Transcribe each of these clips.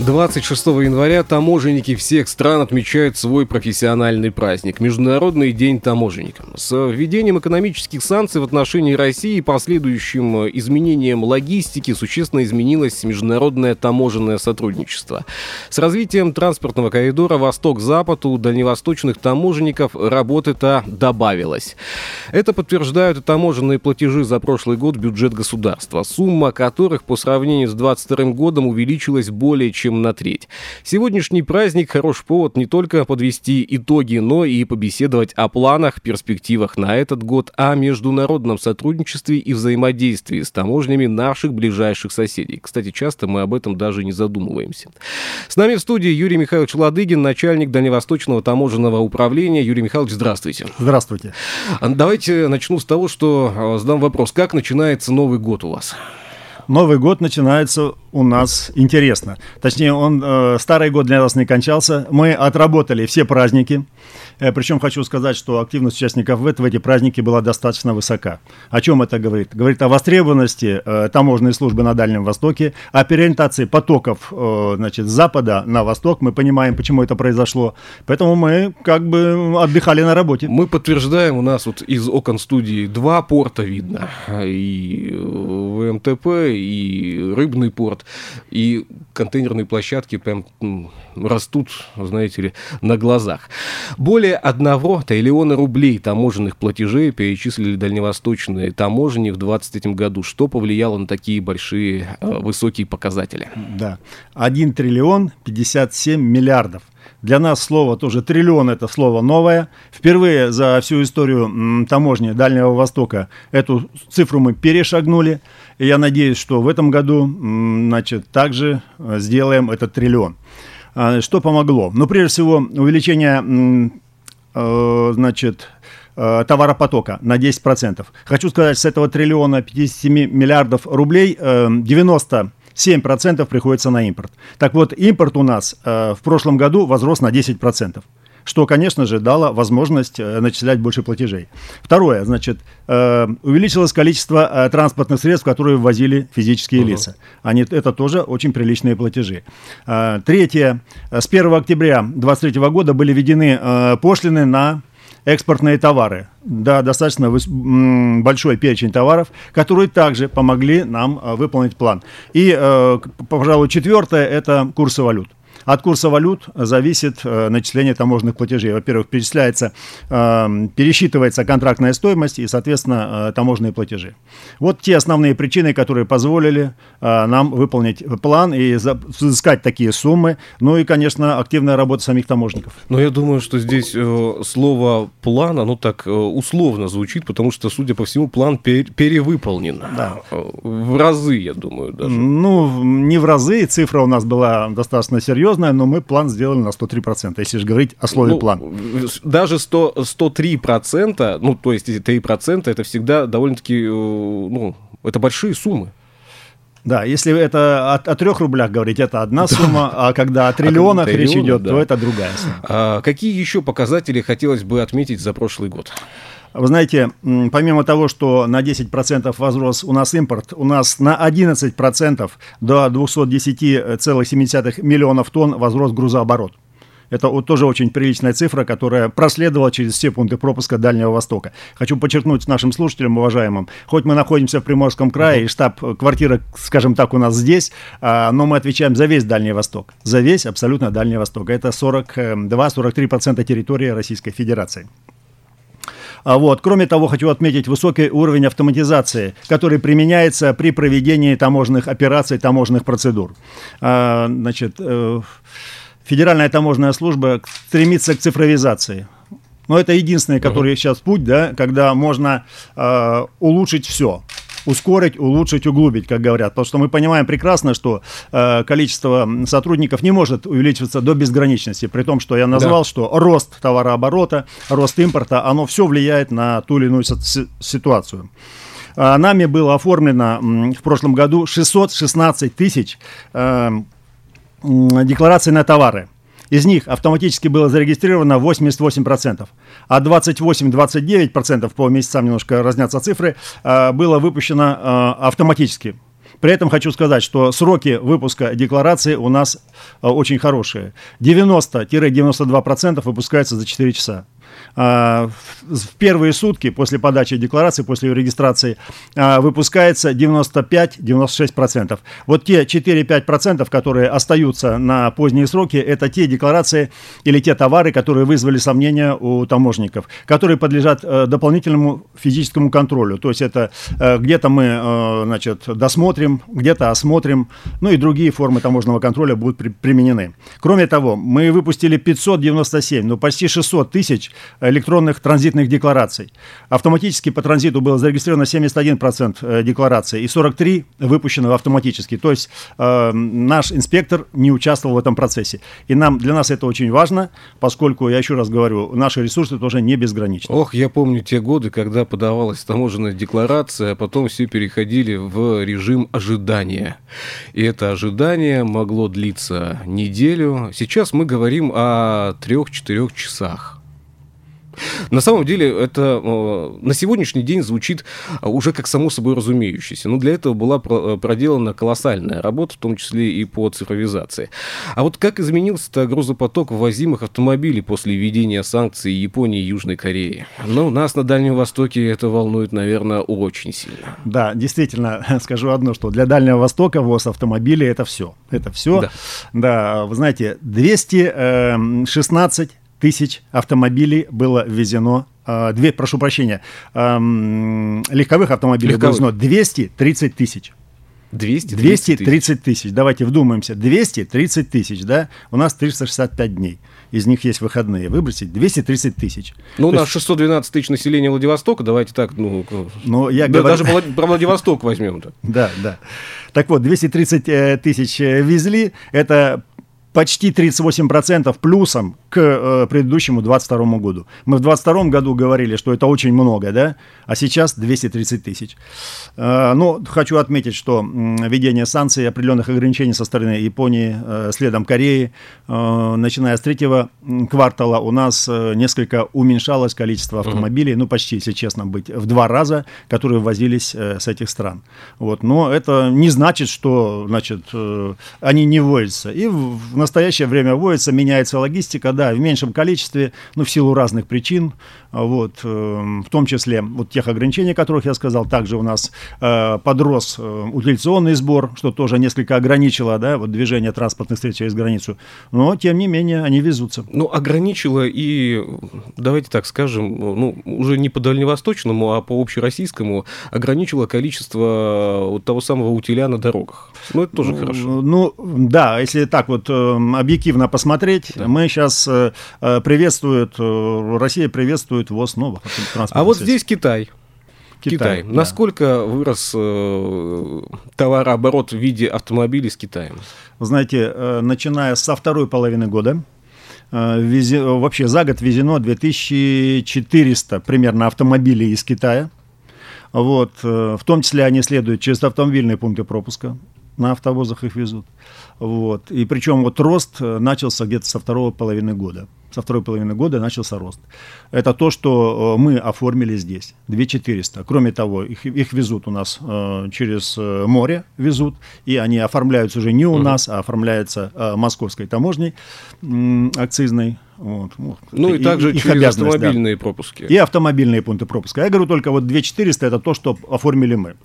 26 января таможенники всех стран отмечают свой профессиональный праздник – Международный день таможенника. С введением экономических санкций в отношении России и последующим изменением логистики существенно изменилось международное таможенное сотрудничество. С развитием транспортного коридора Восток-Запад у дальневосточных таможенников работы-то добавилось. Это подтверждают и таможенные платежи за прошлый год в бюджет государства, сумма которых по сравнению с 2022 годом увеличилась более чем чем на треть. Сегодняшний праздник – хороший повод не только подвести итоги, но и побеседовать о планах, перспективах на этот год, о международном сотрудничестве и взаимодействии с таможнями наших ближайших соседей. Кстати, часто мы об этом даже не задумываемся. С нами в студии Юрий Михайлович Ладыгин, начальник Дальневосточного таможенного управления. Юрий Михайлович, здравствуйте. Здравствуйте. Давайте начну с того, что а, задам вопрос. Как начинается Новый год у вас? Новый год начинается у нас интересно. Точнее, он э, старый год для нас не кончался. Мы отработали все праздники. Э, причем хочу сказать, что активность участников ВЭТ в эти праздники была достаточно высока. О чем это говорит? Говорит о востребованности э, таможенной службы на Дальнем Востоке, о переориентации потоков э, значит, с запада на восток. Мы понимаем, почему это произошло. Поэтому мы как бы отдыхали на работе. Мы подтверждаем, у нас вот из окон студии два порта видно. И ВМТП, и Рыбный порт, и контейнерные площадки прям растут, знаете ли, на глазах. Более одного триллиона рублей таможенных платежей перечислили дальневосточные таможенни в 2023 году. Что повлияло на такие большие, э, высокие показатели? Да, 1 триллион 57 миллиардов. Для нас слово тоже триллион это слово новое. Впервые за всю историю таможни Дальнего Востока эту цифру мы перешагнули. И я надеюсь, что в этом году значит, также э, сделаем этот триллион. А, что помогло? Ну, прежде всего, увеличение э, значит, э, товаропотока на 10%. Хочу сказать, с этого триллиона 57 миллиардов рублей 90 7% приходится на импорт. Так вот, импорт у нас э, в прошлом году возрос на 10%, что, конечно же, дало возможность э, начислять больше платежей. Второе, значит, э, увеличилось количество э, транспортных средств, которые ввозили физические угу. лица. Они, это тоже очень приличные платежи. Третье, с 1 октября 2023 года были введены пошлины на экспортные товары. Да, достаточно большой перечень товаров, которые также помогли нам э, выполнить план. И, э, пожалуй, четвертое – это курсы валют. От курса валют зависит э, начисление таможенных платежей. Во-первых, перечисляется, э, пересчитывается контрактная стоимость и, соответственно, э, таможенные платежи. Вот те основные причины, которые позволили э, нам выполнить план и взыскать такие суммы. Ну и, конечно, активная работа самих таможенников. Но я думаю, что здесь слово «план», оно так условно звучит, потому что, судя по всему, план пер перевыполнен. Да. В разы, я думаю, даже. Ну, не в разы. Цифра у нас была достаточно серьезная серьезная, но мы план сделали на 103%, если же говорить о слове ну, план. Даже 100, 103%, ну, то есть эти 3%, это всегда довольно-таки, э, ну, это большие суммы. Да, если это о, о трех рублях говорить, это одна сумма, а когда о триллионах а речь идет, да. то это другая сумма. А какие еще показатели хотелось бы отметить за прошлый год? Вы знаете, помимо того, что на 10% возрос у нас импорт, у нас на 11% до 210,7 миллионов тонн возрос грузооборот. Это вот тоже очень приличная цифра, которая проследовала через все пункты пропуска Дальнего Востока. Хочу подчеркнуть нашим слушателям, уважаемым, хоть мы находимся в Приморском крае, и штаб-квартира, скажем так, у нас здесь, а, но мы отвечаем за весь Дальний Восток. За весь абсолютно Дальний Восток. Это 42-43% территории Российской Федерации. А вот. Кроме того, хочу отметить высокий уровень автоматизации, который применяется при проведении таможенных операций, таможенных процедур. А, значит, э, Федеральная таможенная служба стремится к цифровизации. Но это единственный, который uh-huh. сейчас путь, да, когда можно э, улучшить все. Ускорить, улучшить, углубить, как говорят. Потому что мы понимаем прекрасно, что э, количество сотрудников не может увеличиваться до безграничности. При том, что я назвал, да. что рост товарооборота, рост импорта, оно все влияет на ту или иную ситуацию. А нами было оформлено в прошлом году 616 тысяч э, деклараций на товары. Из них автоматически было зарегистрировано 88%, а 28-29%, по месяцам немножко разнятся цифры, э, было выпущено э, автоматически. При этом хочу сказать, что сроки выпуска декларации у нас э, очень хорошие. 90-92% выпускаются за 4 часа. А, в первые сутки после подачи декларации, после ее регистрации, а, выпускается 95-96%. Вот те 4-5%, которые остаются на поздние сроки, это те декларации или те товары, которые вызвали сомнения у таможников, которые подлежат э, дополнительному физическому контролю. То есть это э, где-то мы э, значит, досмотрим, где-то осмотрим, ну и другие формы таможенного контроля будут применены. Кроме того, мы выпустили 597, ну почти 600 тысяч электронных транзитных деклараций. Автоматически по транзиту было зарегистрировано 71% э, деклараций и 43 выпущено автоматически. То есть э, наш инспектор не участвовал в этом процессе. И нам, для нас это очень важно, поскольку, я еще раз говорю, наши ресурсы тоже не безграничны. Ох, я помню те годы, когда подавалась таможенная декларация, а потом все переходили в режим ожидания. И это ожидание могло длиться неделю. Сейчас мы говорим о трех-четырех часах. На самом деле это э, на сегодняшний день звучит э, уже как само собой разумеющееся. Но для этого была э, проделана колоссальная работа, в том числе и по цифровизации. А вот как изменился грузопоток ввозимых автомобилей после введения санкций Японии и Южной Кореи? Ну, нас на Дальнем Востоке это волнует, наверное, очень сильно. Да, действительно, скажу одно, что для Дальнего Востока ввоз автомобилей это все. Это все. Да, да вы знаете, 216 тысяч автомобилей было ввезено, э, две, прошу прощения, э, легковых автомобилей легковых. было ввезено 230 тысяч. 200 230 тысяч. Давайте вдумаемся. 230 тысяч, да? У нас 365 дней. Из них есть выходные. Выбросить 230 тысяч. Ну, у нас есть... 612 тысяч населения Владивостока. Давайте так, ну... Но я да, говорю... Даже про Владивосток возьмем-то. Да, да. Так вот, 230 э, тысяч везли. Это почти 38% плюсом к э, предыдущему 22 году. Мы в 22 году говорили, что это очень много, да, а сейчас 230 тысяч. Э, но хочу отметить, что введение санкций, определенных ограничений со стороны Японии, э, следом Кореи, э, начиная с третьего квартала у нас э, несколько уменьшалось количество автомобилей, mm-hmm. ну почти, если честно быть, в два раза, которые ввозились э, с этих стран. Вот, но это не значит, что, значит, э, они не вводятся. И в, в настоящее время вводится, меняется логистика, да, в меньшем количестве, ну, в силу разных причин, вот, э, в том числе вот тех ограничений, о которых я сказал, также у нас э, подрос э, утилизационный сбор, что тоже несколько ограничило, да, вот движение транспортных средств через границу, но, тем не менее, они везутся. Ну, ограничило и, давайте так скажем, ну, уже не по дальневосточному, а по общероссийскому, ограничило количество вот того самого утиля на дорогах. Ну, это тоже хорошо. Ну, да, если так вот объективно посмотреть, да. мы сейчас э, э, приветствует, э, Россия приветствует ВОЗ новых транспортных А вот здесь Китай. Китай. Китай. Да. Насколько вырос э, товарооборот в виде автомобилей с Китаем? Вы знаете, э, начиная со второй половины года, э, вези, вообще за год везено 2400 примерно автомобилей из Китая. Вот, э, в том числе они следуют через автомобильные пункты пропуска на автовозах их везут. Вот. И причем вот рост э, начался где-то со второй половины года. Со второй половины года начался рост. Это то, что э, мы оформили здесь. 2400. Кроме того, их, их везут у нас э, через э, море, везут, и они оформляются уже не у угу. нас, а оформляются э, московской таможней э, акцизной вот, вот. Ну и, и также их через автомобильные да. пропуски. И автомобильные пункты пропуска. Я говорю только вот 2400 это то, что оформили мы.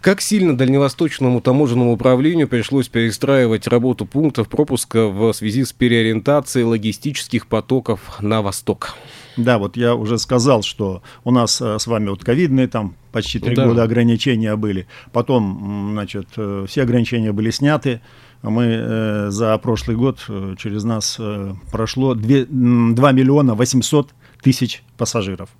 Как сильно Дальневосточному таможенному управлению пришлось перестраивать работу пунктов пропуска в связи с переориентацией логистических потоков на восток? Да, вот я уже сказал, что у нас э, с вами вот ковидные там почти три да. года ограничения были. Потом, значит, э, все ограничения были сняты мы э, за прошлый год э, через нас э, прошло 2, 2 миллиона 800 тысяч пассажиров.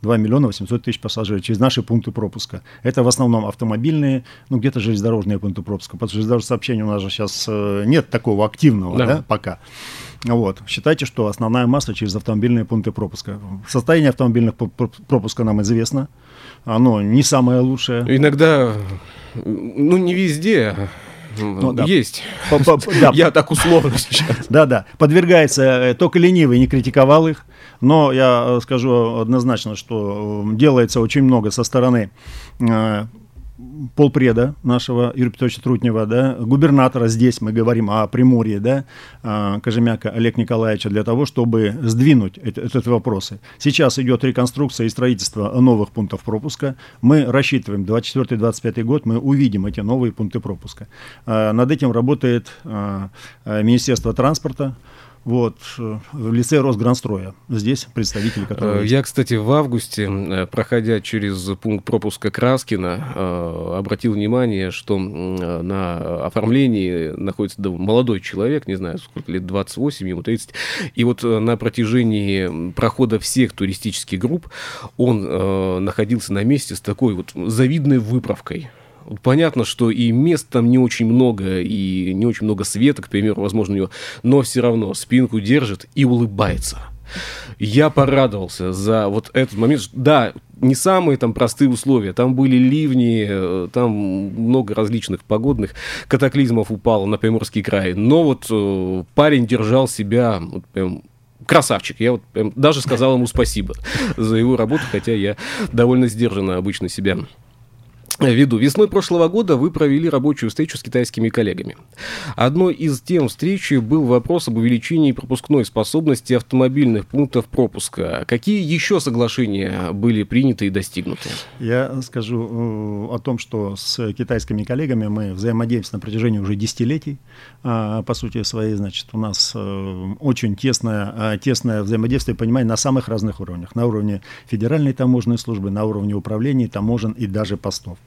2 миллиона 800 тысяч пассажиров через наши пункты пропуска. Это в основном автомобильные, ну где-то железнодорожные пункты пропуска. Под железнодорожное сообщение у нас же сейчас нет такого активного, да, да пока. Вот. Считайте, что основная масса через автомобильные пункты пропуска. Состояние автомобильных пропуска нам известно. Оно не самое лучшее. Иногда, ну не везде, ну, да. Есть. Да. Я так условно сейчас. Да, да. Подвергается, э, только ленивый не критиковал их. Но я э, скажу однозначно, что э, делается очень много со стороны полпреда нашего Юрия Петровича Трутнева, да, губернатора здесь, мы говорим о Приморье, да, а, Кожемяка Олег Николаевича, для того, чтобы сдвинуть эти, эти вопросы. Сейчас идет реконструкция и строительство новых пунктов пропуска. Мы рассчитываем, 24-25 год мы увидим эти новые пункты пропуска. А, над этим работает а, Министерство транспорта, вот, э, в лице Росгранстроя. Здесь представители, которые... Э, я, кстати, в августе, э, проходя через пункт пропуска Краскина, обратил внимание, что на оформлении находится молодой человек, не знаю, сколько лет, 28, ему 30, и вот на протяжении прохода всех туристических групп он находился на месте с такой вот завидной выправкой. Понятно, что и мест там не очень много, и не очень много света, к примеру, возможно, у него, но все равно спинку держит и улыбается. Я порадовался за вот этот момент. Да, не самые там простые условия. Там были ливни, э, там много различных погодных катаклизмов упало на Приморский край. Но вот э, парень держал себя вот, прям красавчик. Я вот прям, даже сказал ему спасибо за его работу, хотя я довольно сдержанно обычно себя виду. Весной прошлого года вы провели рабочую встречу с китайскими коллегами. Одной из тем встречи был вопрос об увеличении пропускной способности автомобильных пунктов пропуска. Какие еще соглашения были приняты и достигнуты? Я скажу э, о том, что с китайскими коллегами мы взаимодействуем на протяжении уже десятилетий. А, по сути своей, значит, у нас э, очень тесное, а, тесное взаимодействие, понимание на самых разных уровнях. На уровне федеральной таможенной службы, на уровне управления таможен и даже постов.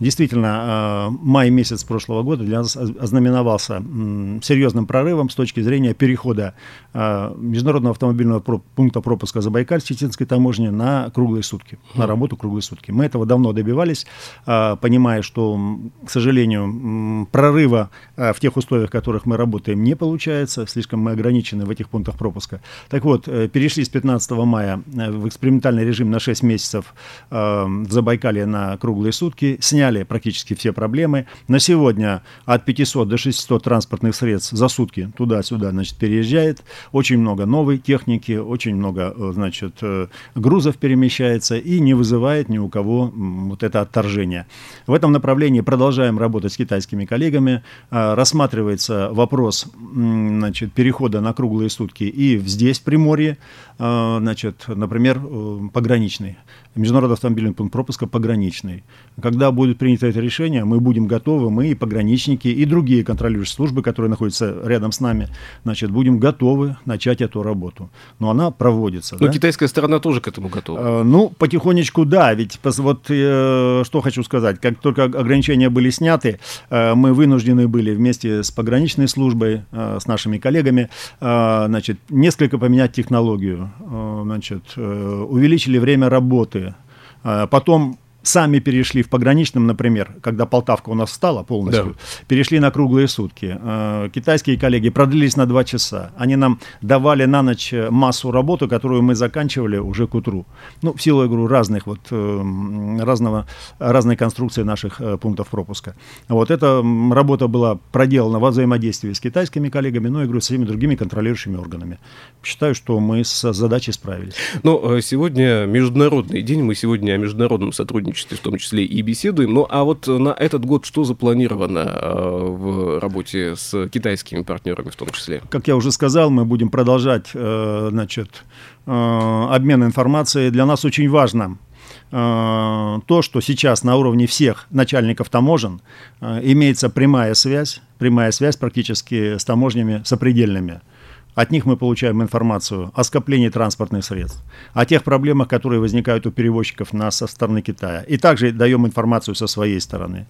Действительно, э, май месяц прошлого года для нас ознаменовался серьезным прорывом с точки зрения перехода э, международного автомобильного пункта пропуска Забайкальск-Чеченской таможни на круглые сутки, на работу круглые сутки. Мы этого давно добивались, э, понимая, что, к сожалению, прорыва в тех условиях, в которых мы работаем, не получается, слишком мы ограничены в этих пунктах пропуска. Так вот, перешли с 15 мая в экспериментальный режим на 6 месяцев в Забайкалье на круглые сутки, сутки, сняли практически все проблемы. На сегодня от 500 до 600 транспортных средств за сутки туда-сюда, значит, переезжает. Очень много новой техники, очень много, э, значит, э, грузов перемещается и не вызывает ни у кого вот это отторжение. В этом направлении продолжаем работать с китайскими коллегами. Э, рассматривается вопрос, значит, перехода на круглые сутки и здесь, в Приморье, значит, например, пограничный. Международный автомобильный пункт пропуска пограничный. Когда будет принято это решение, мы будем готовы, мы и пограничники, и другие контролирующие службы, которые находятся рядом с нами, значит, будем готовы начать эту работу. Но она проводится. Но да? китайская сторона тоже к этому готова. Э, ну, потихонечку, да. Ведь вот э, что хочу сказать. Как только ограничения были сняты, э, мы вынуждены были вместе с пограничной службой, э, с нашими коллегами, э, значит, несколько поменять технологию. Э, значит, э, увеличили время работы. Э, потом сами перешли в пограничном, например, когда Полтавка у нас стала полностью, да. перешли на круглые сутки. Э, китайские коллеги продлились на два часа. Они нам давали на ночь массу работы, которую мы заканчивали уже к утру. Ну, в силу, я говорю, разных вот, э, разного, разной конструкции наших э, пунктов пропуска. Вот эта работа была проделана во взаимодействии с китайскими коллегами, ну, и, говорю, с всеми другими контролирующими органами. Считаю, что мы с задачей справились. Ну, сегодня Международный день, мы сегодня о международном сотрудничестве сотрудничестве в том числе и беседуем. Ну а вот на этот год что запланировано э, в работе с китайскими партнерами в том числе? Как я уже сказал, мы будем продолжать э, значит, э, обмен информацией. Для нас очень важно то, что сейчас на уровне всех начальников таможен имеется прямая связь, прямая связь практически с таможнями сопредельными. От них мы получаем информацию о скоплении транспортных средств, о тех проблемах, которые возникают у перевозчиков на, со стороны Китая. И также даем информацию со своей стороны,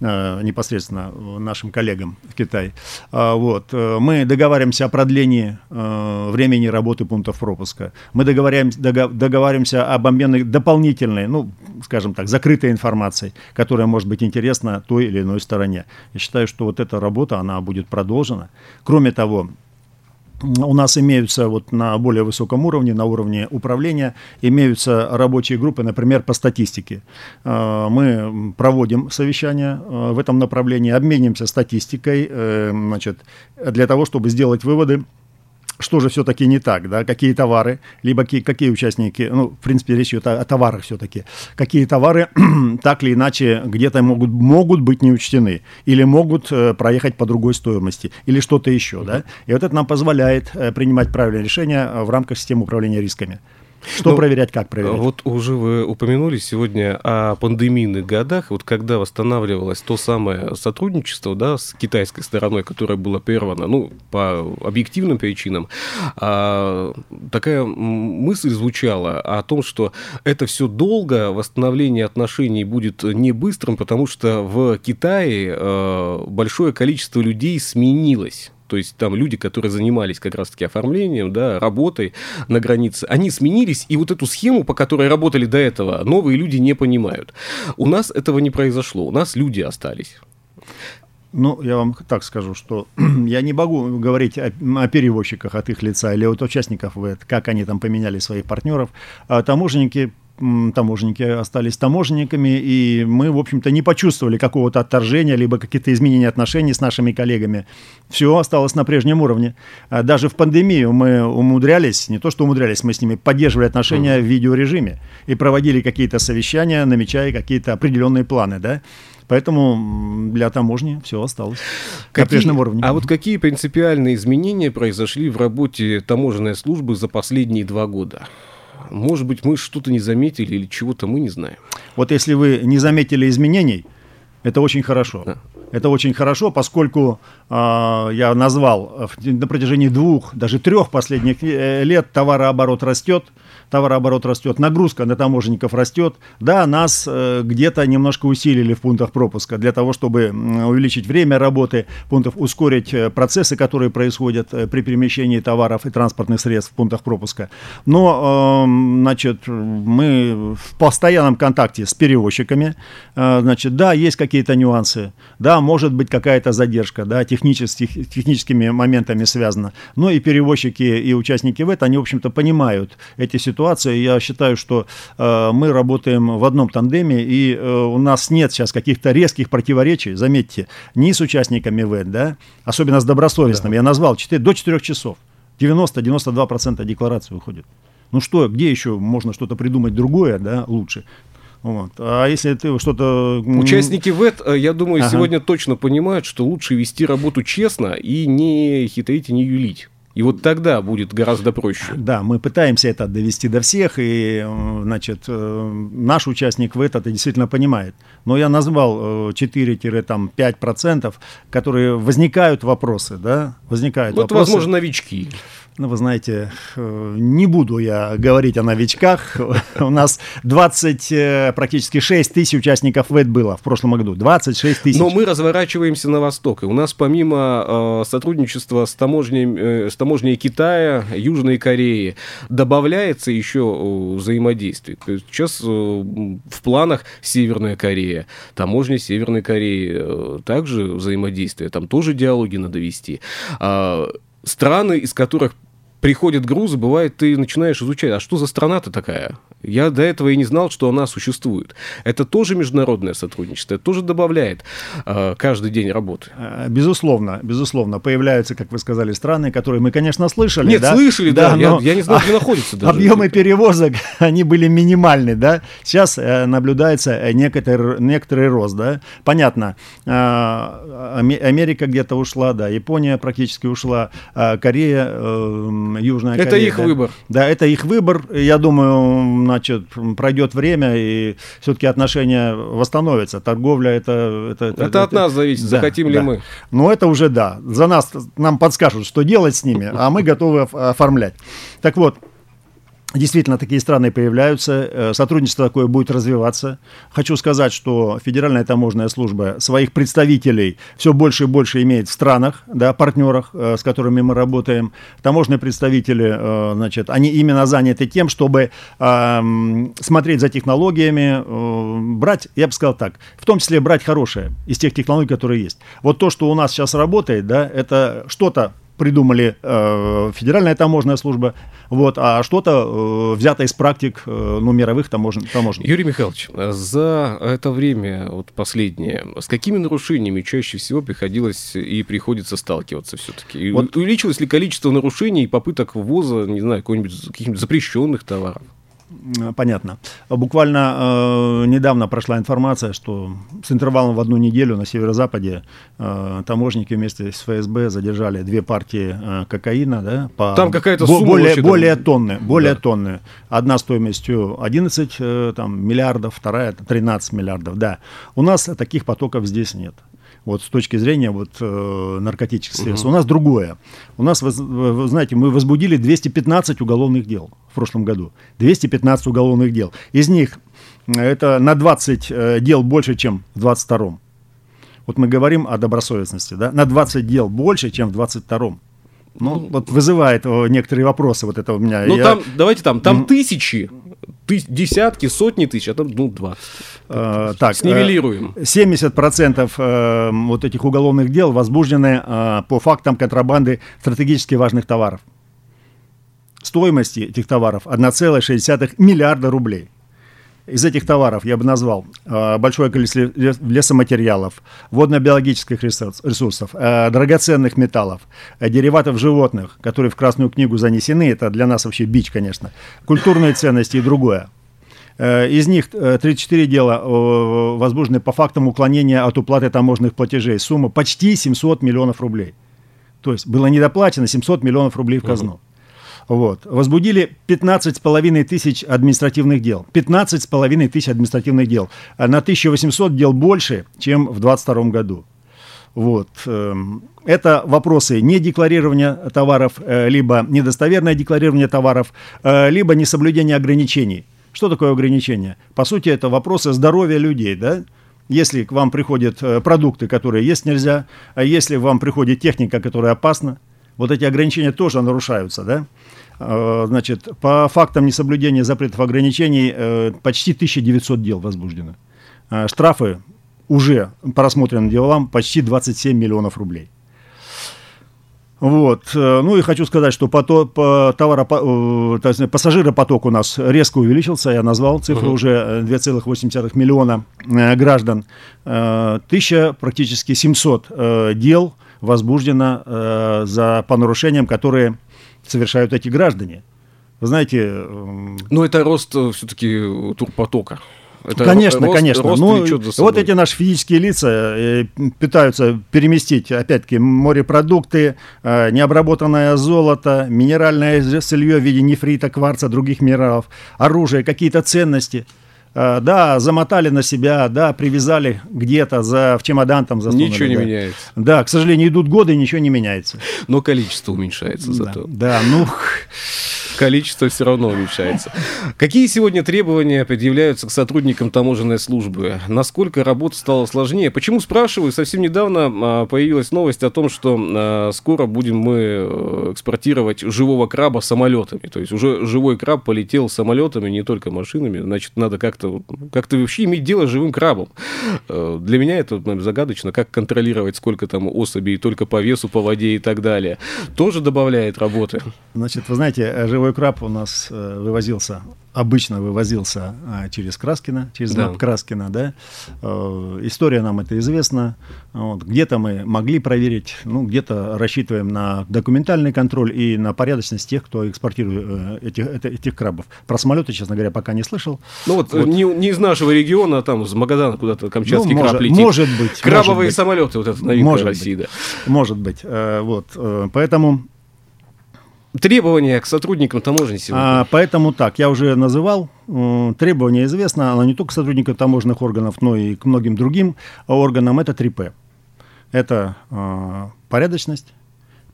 э, непосредственно нашим коллегам в Китае. Э, вот. Мы договариваемся о продлении э, времени работы пунктов пропуска. Мы договариваемся, договариваемся об обменной дополнительной, ну, скажем так, закрытой информацией, которая может быть интересна той или иной стороне. Я считаю, что вот эта работа, она будет продолжена. Кроме того, у нас имеются вот на более высоком уровне, на уровне управления, имеются рабочие группы, например, по статистике. Э, мы проводим совещания э, в этом направлении, обменимся статистикой, э, значит, для того, чтобы сделать выводы что же все-таки не так, да, какие товары, либо какие, какие участники, ну, в принципе, речь идет о, о товарах все-таки, какие товары так или иначе где-то могут, могут быть не учтены, или могут э, проехать по другой стоимости, или что-то еще, да, и вот это нам позволяет э, принимать правильные решения э, в рамках системы управления рисками. Что ну, проверять, как проверять? Вот уже вы упомянули сегодня о пандемийных годах, вот когда восстанавливалось то самое сотрудничество да, с китайской стороной, которое было прервано, ну, по объективным причинам, а, такая мысль звучала о том, что это все долго, восстановление отношений будет не быстрым, потому что в Китае а, большое количество людей сменилось то есть там люди, которые занимались как раз-таки оформлением, да, работой на границе, они сменились, и вот эту схему, по которой работали до этого, новые люди не понимают. У нас этого не произошло, у нас люди остались. Ну, я вам так скажу, что я не могу говорить о, о перевозчиках от их лица или от участников, как они там поменяли своих партнеров. А таможенники таможенники остались таможенниками, и мы, в общем-то, не почувствовали какого-то отторжения, либо какие-то изменения отношений с нашими коллегами. Все осталось на прежнем уровне. А даже в пандемию мы умудрялись, не то что умудрялись, мы с ними поддерживали отношения в видеорежиме и проводили какие-то совещания, намечая какие-то определенные планы, да. Поэтому для таможни все осталось какие, на прежнем уровне. А вот какие принципиальные изменения произошли в работе таможенной службы за последние два года? Может быть, мы что-то не заметили или чего-то мы не знаем. Вот если вы не заметили изменений, это очень хорошо. Да. Это очень хорошо, поскольку э, я назвал на протяжении двух, даже трех последних э, лет товарооборот растет, товарооборот растет, нагрузка на таможенников растет. Да, нас э, где-то немножко усилили в пунктах пропуска для того, чтобы увеличить время работы пунктов, ускорить э, процессы, которые происходят э, при перемещении товаров и транспортных средств в пунктах пропуска. Но, э, значит, мы в постоянном контакте с перевозчиками. Э, значит, да, есть какие-то нюансы. Да, может быть какая-то задержка, да, технических, техническими моментами связана. Но и перевозчики, и участники в это, они, в общем-то, понимают эти ситуации ситуация. Я считаю, что э, мы работаем в одном тандеме, и э, у нас нет сейчас каких-то резких противоречий, заметьте, ни с участниками ВЭД, да, особенно с добросовестными. Да. Я назвал 4, до 4 часов. 90-92% декларации выходит. Ну что, где еще можно что-то придумать другое, да, лучше? Вот. А если ты что-то... Участники ВЭД, э, я думаю, ага. сегодня точно понимают, что лучше вести работу честно и не хитрить и не юлить. И вот тогда будет гораздо проще. Да, мы пытаемся это довести до всех, и, э, значит, э, наш участник в это действительно понимает. Но я назвал 4-5%, э, которые возникают вопросы, да, возникают вот, вопросы. возможно, новички. Ну, вы знаете, э, не буду я говорить о новичках. У нас 20, э, практически 6 тысяч участников ВЭД было в прошлом году. 26 тысяч. Но мы разворачиваемся на восток. И у нас помимо э, сотрудничества с таможней, с таможней Китая, Южной Кореи, добавляется еще взаимодействие. Сейчас в планах Северная Корея, таможня Северной Кореи, также взаимодействие. Там тоже диалоги надо вести а, страны, из которых приходят грузы, бывает, ты начинаешь изучать, а что за страна-то такая? Я до этого и не знал, что она существует. Это тоже международное сотрудничество, это тоже добавляет э, каждый день работы. А, безусловно, безусловно, появляются, как вы сказали, страны, которые мы, конечно, слышали. Нет, да? слышали, да, да но... я, я не знаю, где находится даже. Объемы перевозок, они были минимальны, да. Сейчас э, наблюдается э, некоторый, некоторый рост, да. Понятно, э, Америка где-то ушла, да, Япония практически ушла, э, Корея, э, Южная это Корея. их да. выбор. Да, это их выбор. Я думаю, значит, пройдет время, и все-таки отношения восстановятся. Торговля это... Это, Это от нас зависит, да, захотим ли да. мы. Ну, это уже да. За нас, нам подскажут, что делать с ними, а мы готовы оф- оформлять. Так вот, Действительно, такие страны появляются, э, сотрудничество такое будет развиваться. Хочу сказать, что Федеральная таможенная служба своих представителей все больше и больше имеет в странах, да, партнерах, э, с которыми мы работаем. Таможенные представители, э, значит, они именно заняты тем, чтобы эм, смотреть за технологиями, брать, я бы сказал так, в том числе брать хорошее из тех технологий, которые есть. Вот то, что у нас сейчас работает, да, это что-то придумали э, Федеральная таможенная служба, вот, а что-то э, взято из практик э, ну, мировых таможен, таможен. Юрий Михайлович, за это время, вот последнее, с какими нарушениями чаще всего приходилось и приходится сталкиваться все-таки? Вот- Увеличилось ли количество нарушений и попыток ввоза, не знаю, каких-нибудь каких-нибудь запрещенных товаров? Понятно. Буквально э, недавно прошла информация, что с интервалом в одну неделю на северо-западе э, таможники вместе с ФСБ задержали две партии э, кокаина, да, по Там какая-то сумма более, вообще там- более тонны, более Да. тонны. Одна стоимостью 11 э, там, миллиардов, вторая 13 миллиардов, да. У нас таких потоков здесь нет. Вот с точки зрения вот, э, наркотических средств. У нас другое. У нас, вы, вы знаете, мы возбудили 215 уголовных дел в прошлом году. 215 уголовных дел. Из них э, это на 20 э, дел больше, чем в 22 Вот мы говорим о добросовестности, да? На 20 дел больше, чем в 22 Ну, вот вызывает некоторые вопросы вот это у меня. Ну, Я- там, давайте там, там тысячи, тыс- десятки, сотни тысяч, а там, ну, 20. Э, так, Снивелируем. э, 70% э, вот этих уголовных дел возбуждены э, по фактам контрабанды стратегически важных товаров. Стоимости этих товаров 1,6 миллиарда рублей. Из этих товаров я бы назвал э, большое количество лес- лесоматериалов, водно-биологических ресурс- ресурсов, э, драгоценных металлов, э, дериватов животных, которые в Красную книгу занесены, это для нас вообще бич, конечно, культурные ценности и другое. Из них э, 34 дела возбуждены по фактам уклонения от уплаты таможенных платежей. Сумма почти 700 миллионов рублей. То есть было недоплачено 700 миллионов рублей в казну. Вот. Возбудили 15,5 тысяч административных дел. 15,5 тысяч административных дел. А На 1800 дел больше, чем в 2022 году. Вот. эм, Это вопросы недекларирования товаров, э, либо недостоверное декларирование товаров, э, либо несоблюдение ограничений. Что такое ограничение? По сути, это вопросы здоровья людей, да? Если к вам приходят э, продукты, которые есть нельзя, а если вам приходит техника, которая опасна, вот эти ограничения тоже нарушаются, да? Э, Значит, по фактам несоблюдения запретов ограничений э, почти 1900 дел возбуждено. А Штрафы уже по рассмотренным делам почти 27 миллионов рублей. Вот. э, Ну и хочу сказать, что пото- по товаро- э, то есть пассажиропоток у нас резко увеличился. Я назвал цифру уже э, 2,8 миллиона граждан. Тысяча, практически 700 э, дел возбуждено э, за, по нарушениям, которые совершают эти граждане. Вы знаете, э, Но это рост все-таки турпотока. Это конечно, рост- конечно. рост Ну, вот эти наши физические лица э, пытаются переместить, опять-таки, морепродукты, э, необработанное золото, минеральное сырье в виде нефрита, кварца, других минералов, оружие, какие-то ценности. Э, Да, замотали на себя, да, привязали где-то за, в чемодан там засунули. Ничего не да. меняется. Да, к сожалению, идут годы, и ничего не меняется. Но количество уменьшается Да, зато. да, ну, Количество все равно уменьшается. Какие сегодня требования предъявляются к сотрудникам таможенной службы? Насколько работа стала сложнее? Почему спрашиваю? Совсем недавно а, появилась новость о том, что а, скоро будем мы э, экспортировать живого краба самолетами. То есть уже живой краб полетел самолетами, не только машинами. Значит, надо как-то как вообще иметь дело с живым крабом. Э, Для меня это наверное, загадочно, как контролировать, сколько там особей только по весу, по воде и так далее. Тоже добавляет работы. Значит, вы знаете, э, живой краб у нас э, вывозился, обычно вывозился а, через Краскино, через Да. НАП Краскино, да. Э, история нам это известна. Вот. Где-то мы могли проверить, ну, где-то рассчитываем на документальный контроль и на порядочность тех, кто экспортирует э, этих, это- этих крабов. Про самолеты, честно говоря, пока не слышал. Ну вот, Вот. Не, не из нашего региона, а там из Магадана куда-то Камчатский Ну, краб может- летит. может быть, Крабовые может быть. самолеты, вот это новинка Может России, да. Может быть. Э, Вот. э, Поэтому Требования к сотрудникам таможни сегодня. А, поэтому так, я уже называл, требование известно, оно не только к сотрудникам таможенных органов, но и к многим другим органам, это 3П. Это э, порядочность,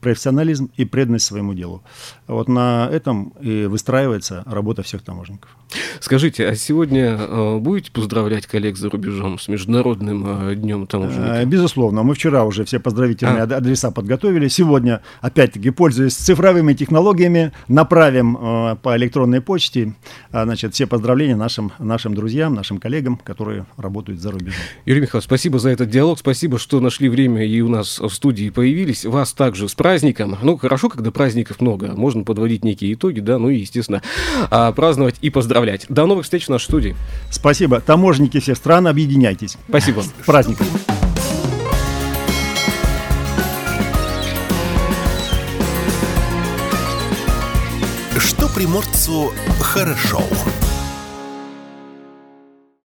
профессионализм и преданность своему делу. Вот на этом и выстраивается работа всех таможенников. Скажите, а сегодня э, будете поздравлять коллег за рубежом с Международным э, днем таможенника? Э, безусловно, мы вчера уже все поздравительные а? адреса подготовили. Сегодня, опять-таки, пользуясь цифровыми технологиями, направим по электронной почте значит, все поздравления нашим, нашим друзьям, нашим коллегам, которые работают за рубежом. Юрий Михайлович, спасибо за этот диалог, спасибо, что нашли время и у нас в студии появились. Вас также с праздником. Ну, хорошо, когда праздников много, можно подводить некие итоги, да, ну и, естественно, а, праздновать и поздравлять. До новых встреч в нашей студии. Спасибо. Таможенники всех стран, объединяйтесь. Спасибо. С праздником. Что приморцу хорошо.